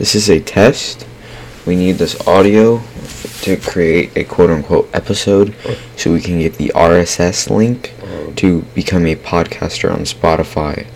This is a test. We need this audio to create a quote unquote episode so we can get the RSS link to become a podcaster on Spotify.